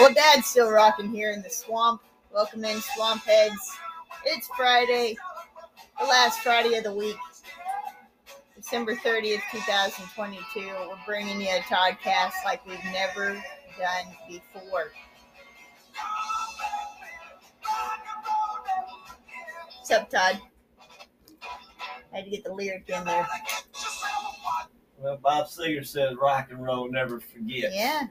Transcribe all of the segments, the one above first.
Well, Dad's still rocking here in the swamp. Welcome in, swamp heads. It's Friday, the last Friday of the week, December 30th, 2022. We're bringing you a Toddcast like we've never done before. What's up, Todd? Had to get the lyric in there. Well, Bob Seger says rock and roll never forgets. Yeah,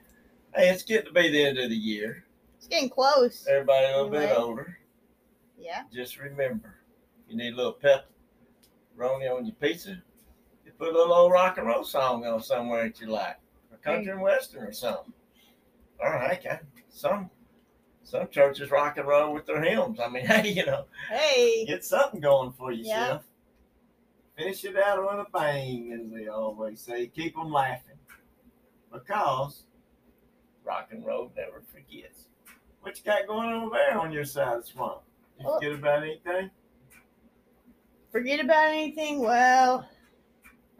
Hey, it's getting to be the end of the year. it's getting close. Everybody a little bit older. Yeah. Just remember, you need a little pepperoni on your pizza. You put a little old rock and roll song on somewhere that you like, or country and western or something. All right, okay. Some some churches rock and roll with their hymns. I mean, hey, you know, Hey. get something going for Yeah. yourself. Finish it out with a bang, as they always say. Keep them laughing. Because rock and roll never forgets. What you got going over there on your side of the swamp? You Well- forget about anything? Forget about anything? Well,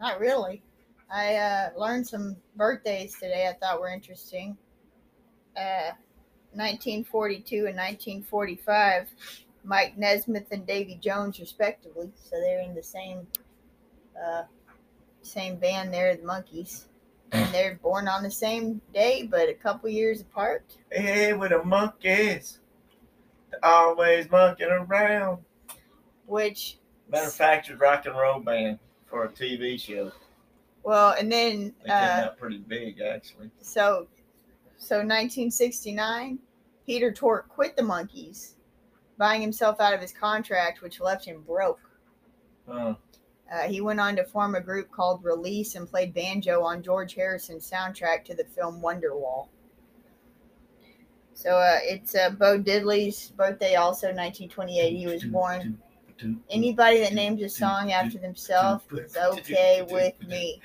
not really. I uh, learned some birthdays today I thought were interesting. Uh, 1942 and 1945, Mike Nesmith and Davy Jones, respectively. So they're in the same uh, same band there, the Monkees. And they're born on the same day, but a couple years apart. Hey, with the monkeys. Always monkeying around. Which, Manufactured rock and roll band for a TV show. well, and then They came uh, out pretty big, actually. so so 1969 peter tork quit the Monkees buying himself out of his contract which left him broke Huh. Uh, he went on to form a group called release and played banjo on george harrison's soundtrack to the film wonderwall. So uh, it's uh, bo diddley's birthday also 1928 he was born. Anybody that names a song after themselves is okay with me.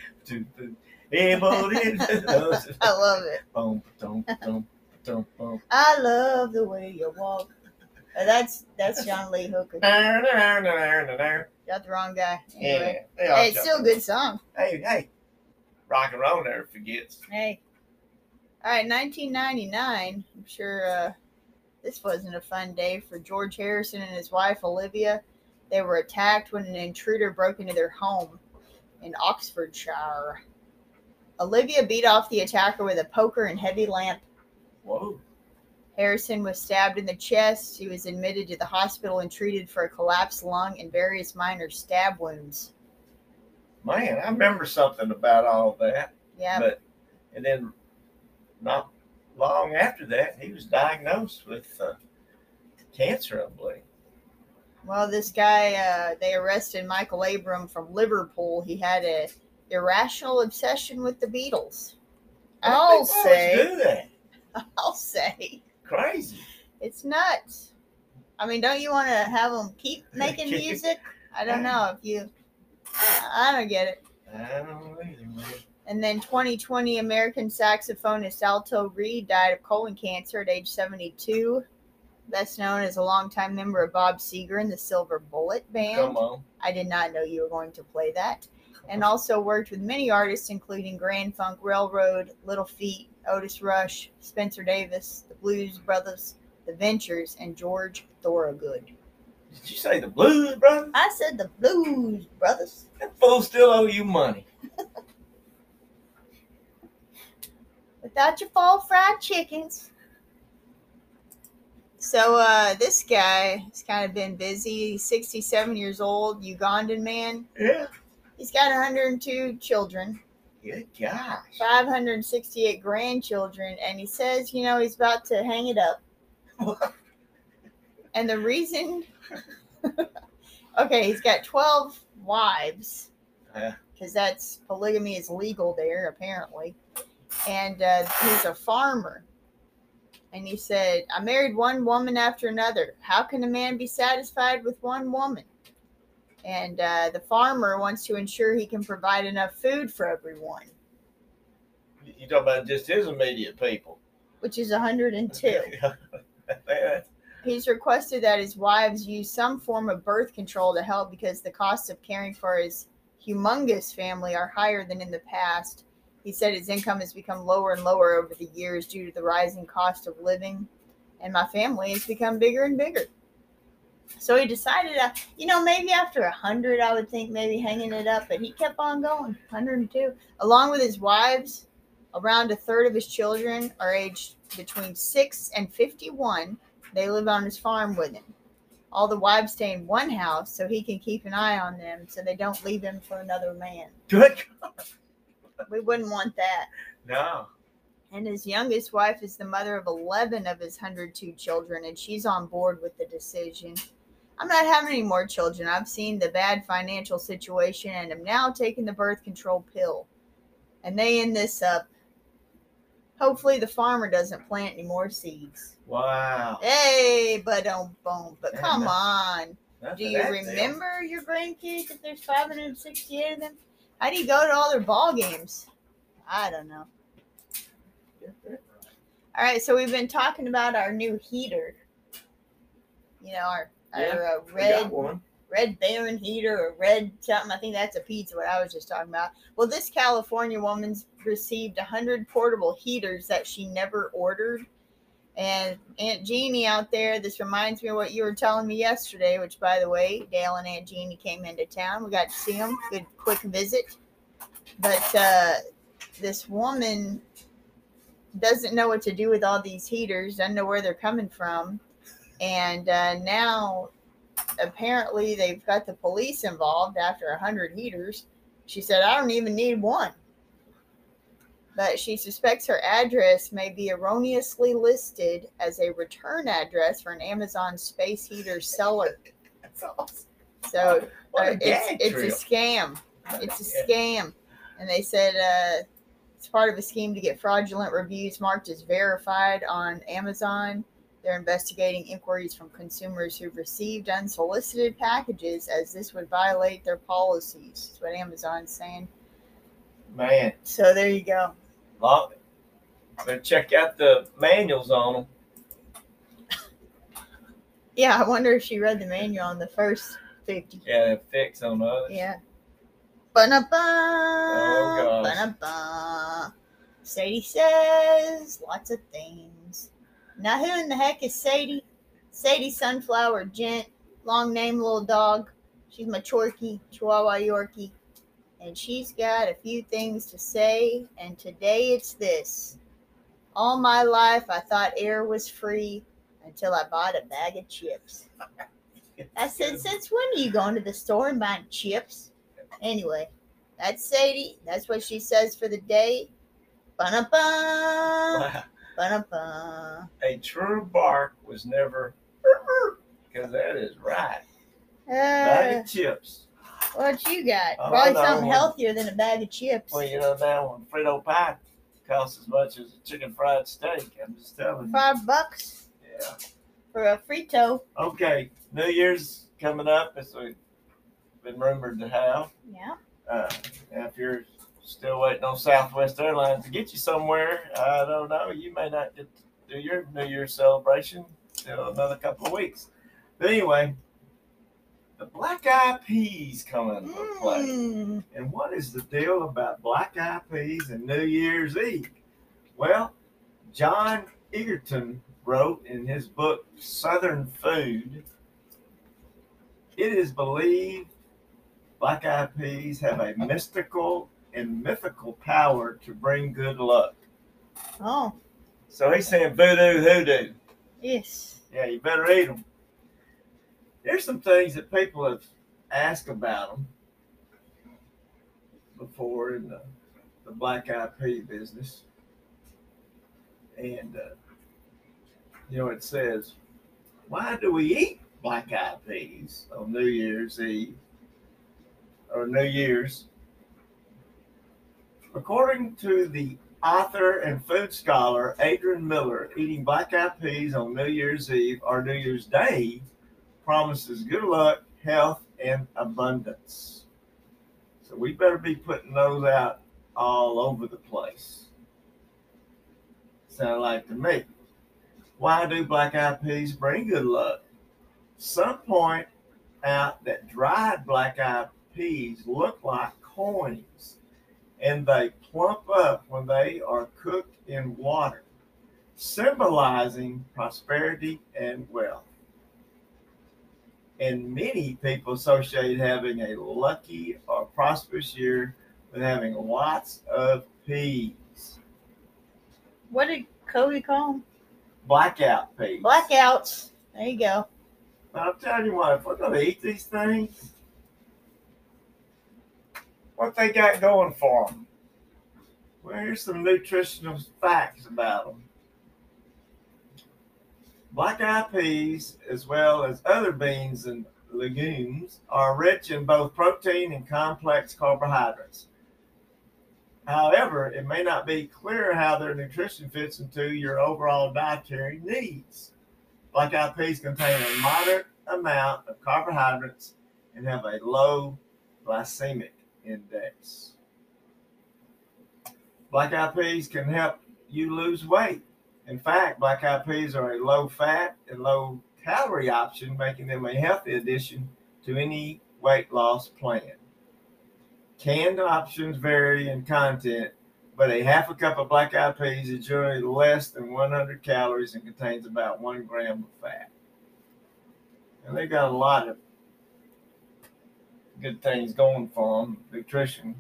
I love it. I love the way you walk. Uh, that's that's john lee hooker Got the wrong guy. Anyway. Yeah, Hey, it's still a good song. Hey, hey, rock and roll never forgets. Hey. All right, 1999. I'm sure uh, this wasn't a fun day for George Harrison and his wife Olivia. They were attacked when an intruder broke into their home in Oxfordshire. Olivia beat off the attacker with a poker and heavy lamp. Whoa. Harrison was stabbed in the chest. He was admitted to the hospital and treated for a collapsed lung and various minor stab wounds. Man, I remember something about all that. Yeah, But, and then not long after that, he was diagnosed with uh, cancer, I believe. Well, this guy, uh, they arrested Michael Abram from Liverpool. He had a irrational obsession with the Beatles. I'll say. I'll say, Crazy. it's nuts. I mean, don't you want to have them keep making music? I don't know if you. I don't get it. I don't know either, man. And then 2020 American saxophonist Alto Reed died of colon cancer at age 72. Best known as a longtime member of Bob Seger and the Silver Bullet Band. Come on. I did not know you were going to play that. And also worked with many artists, including Grand Funk Railroad, Little Feat, Otis Rush, Spencer Davis, the Blues Brothers, the Ventures, and George Thorogood. Did you say the blues, Brothers? I said the Blues Brothers. That fool still owe you money. Without your fall fried chickens. So uh, this guy has kind of been busy. He's 67 years old, Ugandan man. Yeah. He's got 102 children. Good gosh. 568 grandchildren, and he says, you know, he's about to hang it up. And the reason, okay, he's got 12 wives, Yeah. because that's polygamy is legal there, apparently. And uh, he's a farmer. And he said, I married one woman after another. How can a man be satisfied with one woman? And uh, the farmer wants to ensure he can provide enough food for everyone, You talk about just his immediate people. which is 102. He's requested that his wives use some form of birth control to help because the costs of caring for his humongous family are higher than in the past. He said his income has become lower and lower over the years due to the rising cost of living, and my family has become bigger and bigger. So he decided, uh, you know, maybe after a hundred, I would think maybe hanging it up, but he kept on going, 102, along with his wives. Around a third of his children are aged between six and 51. They live on his farm with him. All the wives stay in one house so he can keep an eye on them so they don't leave him for another man. Good. We wouldn't want that. No. And his youngest wife is the mother of 11 of his 102 children, and she's on board with the decision. I'm not having any more children. I've seen the bad financial situation and am now taking the birth control pill. And they end this up. Hopefully, the farmer doesn't plant any more seeds. Wow. Hey, but don't boom. But come on. Do you bad deal. remember your grandkids if there's 568 of them? How do you go to all their ball games? I don't know. All right, so we've been talking about our new heater. You know, our, Yeah, our uh, red red baron heater or red something. I think that's a pizza. What I was just talking about. Well, this California woman's received hundred portable heaters that she never ordered. And Aunt Jeannie out there, this reminds me of what you were telling me yesterday. Which, by the way, Dale and Aunt Jeannie came into town. We got to see them. Good, quick visit. But uh, this woman doesn't know what to do with all these heaters. Doesn't know where they're coming from, and uh, now apparently they've got the police involved after a hundred heaters. She said, I don't even need one. But she suspects her address may be erroneously listed as a return address for an Amazon space heater seller. That's awesome. So uh, it's it's a scam. It's a scam. And they said uh, it's part of a scheme to get fraudulent reviews marked as verified on Amazon. They're investigating inquiries from consumers who've received unsolicited packages as this would violate their policies. That's what Amazon's saying. Man, So there you go. well, better check out the manuals on them. Yeah, I wonder if she read the manual on the first 50. Yeah, fix on others. Yeah. Ba-na-ba, Oh, ba-na-ba. Sadie says lots of things. Now, who in the heck is Sadie? Sadie Sunflower Gent, long name little dog. She's my Chorky, Chihuahua Yorkie. And she's got a few things to say, and today it's this. All my life, I thought air was free until I bought a bag of chips. I said, since when are you going to the store and buying chips? Anyway, that's Sadie. That's what she says for the day. Ba-na-ba, Wow. ba-na-ba. A true bark was never because that is right. Bag Uh, of chips. what you got? Oh, Probably something healthier than a bag of chips. Well, you know now when Frito pie costs as much as a chicken fried steak. I'm just telling you. Five bucks Yeah. for a frito. Okay, New Year's coming up as we've been rumored to have. Yeah. Uh, if you're still waiting on Southwest Airlines to get you somewhere, I don't know. You may not get to do your New Year's celebration till another couple of weeks. But anyway, the Black Eyed Peas coming into play. Mm. And what is the deal about black eyed peas and New Year's Eve? Well, John Egerton wrote in his book Southern Food it is believed black eyed peas have a mystical and mythical power to bring good luck. Oh, So he's saying voodoo hoodoo. yes. Yeah, you better eat them. There's some things that people have asked about them before in the, the black eyed pea business. And, uh, you know, it says, why do we eat black eyed peas on New Year's Eve or New Year's? According to the author and food scholar Adrian Miller, eating black eyed peas on New Year's Eve or New Year's Day promises good luck, health, and abundance. So we better be putting those out all over the place. Sound like to me. Why do black eyed peas bring good luck? Some point out that dried black eyed peas look like coins and they plump up when they are cooked in water, symbolizing prosperity and wealth. And many people associate having a lucky or prosperous year with having lots of peas. What did Kobe call them? Blackout peas. Blackouts. There you go. I'm telling you what, if we're gonna eat these things, what they got going for them? Well, here's some nutritional facts about them. Black eyed peas, as well as other beans and legumes, are rich in both protein and complex carbohydrates. However, it may not be clear how their nutrition fits into your overall dietary needs. Black eyed peas contain a moderate amount of carbohydrates and have a low glycemic index. Black eyed peas can help you lose weight. In fact, black eyed peas are a low fat and low calorie option, making them a healthy addition to any weight loss plan. Canned options vary in content, but a half a cup of black eyed peas is generally less than 100 calories and contains about one gram of fat. And they got a lot of good things going for them, nutrition.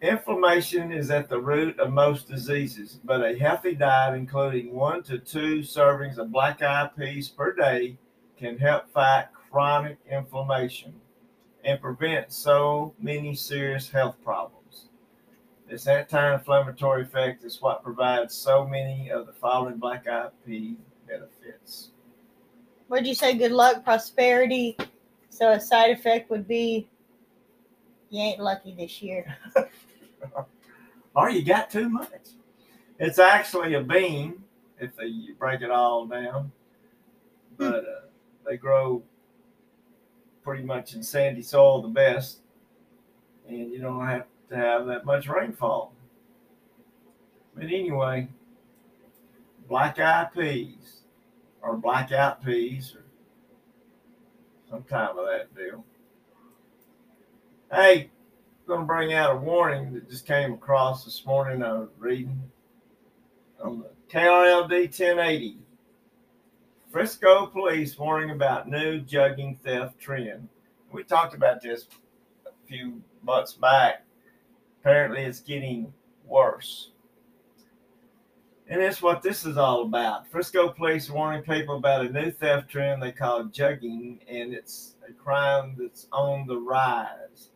Inflammation is at the root of most diseases, but a healthy diet, including one to two servings of black eyed peas per day, can help fight chronic inflammation and prevent so many serious health problems. This anti inflammatory effect is what provides so many of the following black eyed pea benefits. What'd you say? Good luck, prosperity. So a side effect would be you ain't lucky this year. or you got too much. It's actually a bean if they, you break it all down, but uh, they grow pretty much in sandy soil the best, and you don't have to have that much rainfall. But anyway, black eyed peas or blackout peas or some kind of that deal. Hey, I'm going to bring out a warning that just came across this morning. I was reading on the KRLD 1080. Frisco police warning about new jugging theft trend. We talked about this a few months back. Apparently, it's getting worse. And that's what this is all about. Frisco police warning people about a new theft trend they call jugging, and it's a crime that's on the rise.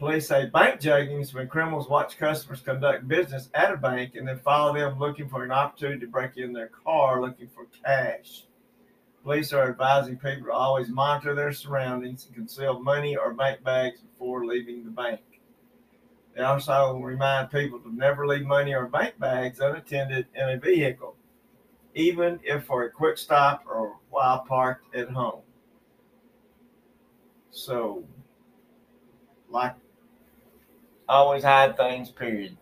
Police say bank jugging is when criminals watch customers conduct business at a bank and then follow them looking for an opportunity to break in their car looking for cash. Police are advising people to always monitor their surroundings and conceal money or bank bags before leaving the bank. They also remind people to never leave money or bank bags unattended in a vehicle, even if for a quick stop or while parked at home. So, like, always hide things, period.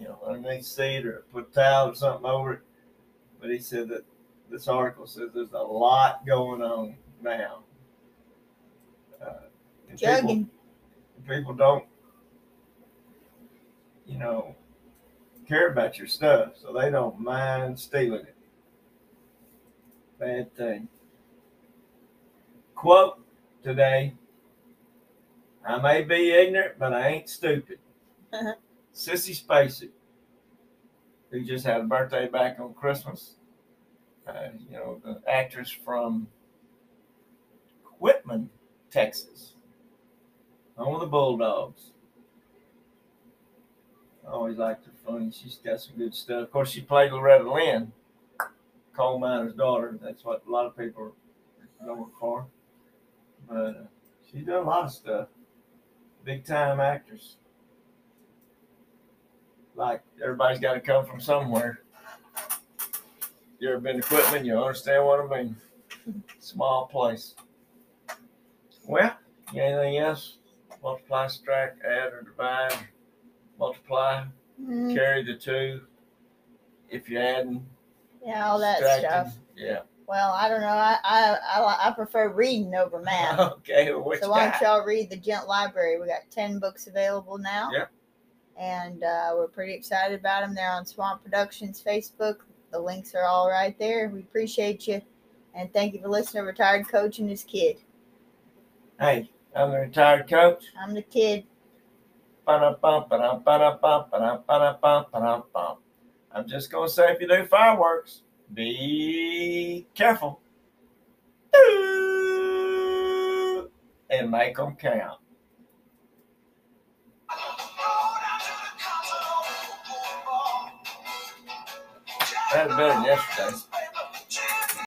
You know, underneath seat or put a towel or something over it. But he said that this article says there's a lot going on now. Uh, and people, Jugging. people don't you know, care about your stuff, so they don't mind stealing it. Bad thing. Quote today I may be ignorant, but I ain't stupid. Sissy Spacek, who just had a birthday back on Christmas, uh, you know, the actress from Quitman, Texas, home of the Bulldogs. I always liked her funny. She's got some good stuff. Of course, she played Loretta Lynn, coal miner's daughter. That's what a lot of people know her for. But uh, she's done a lot of stuff. Big time actress. Like everybody's got to come from somewhere. You ever been to Quitman? You understand what I mean. Small place. Well, anything else? Multiply, subtract, add, or divide multiply, Mm, carry the two. If you're adding, yeah, all that subtracting, stuff. Yeah. Well, I don't know. I I I, li- I prefer reading over math. okay, well, what so you why don't y'all read the Gent Library? We got ten books available now. Yep. And uh, we're pretty excited about them. They're on Swamp Productions Facebook. The links are all right there. We appreciate you, and thank you for listening to Retired Coach and his kid. Hey, I'm the retired coach. I'm the kid. I'm just gonna say if you do fireworks, be careful. And make them count. That's better than yesterday.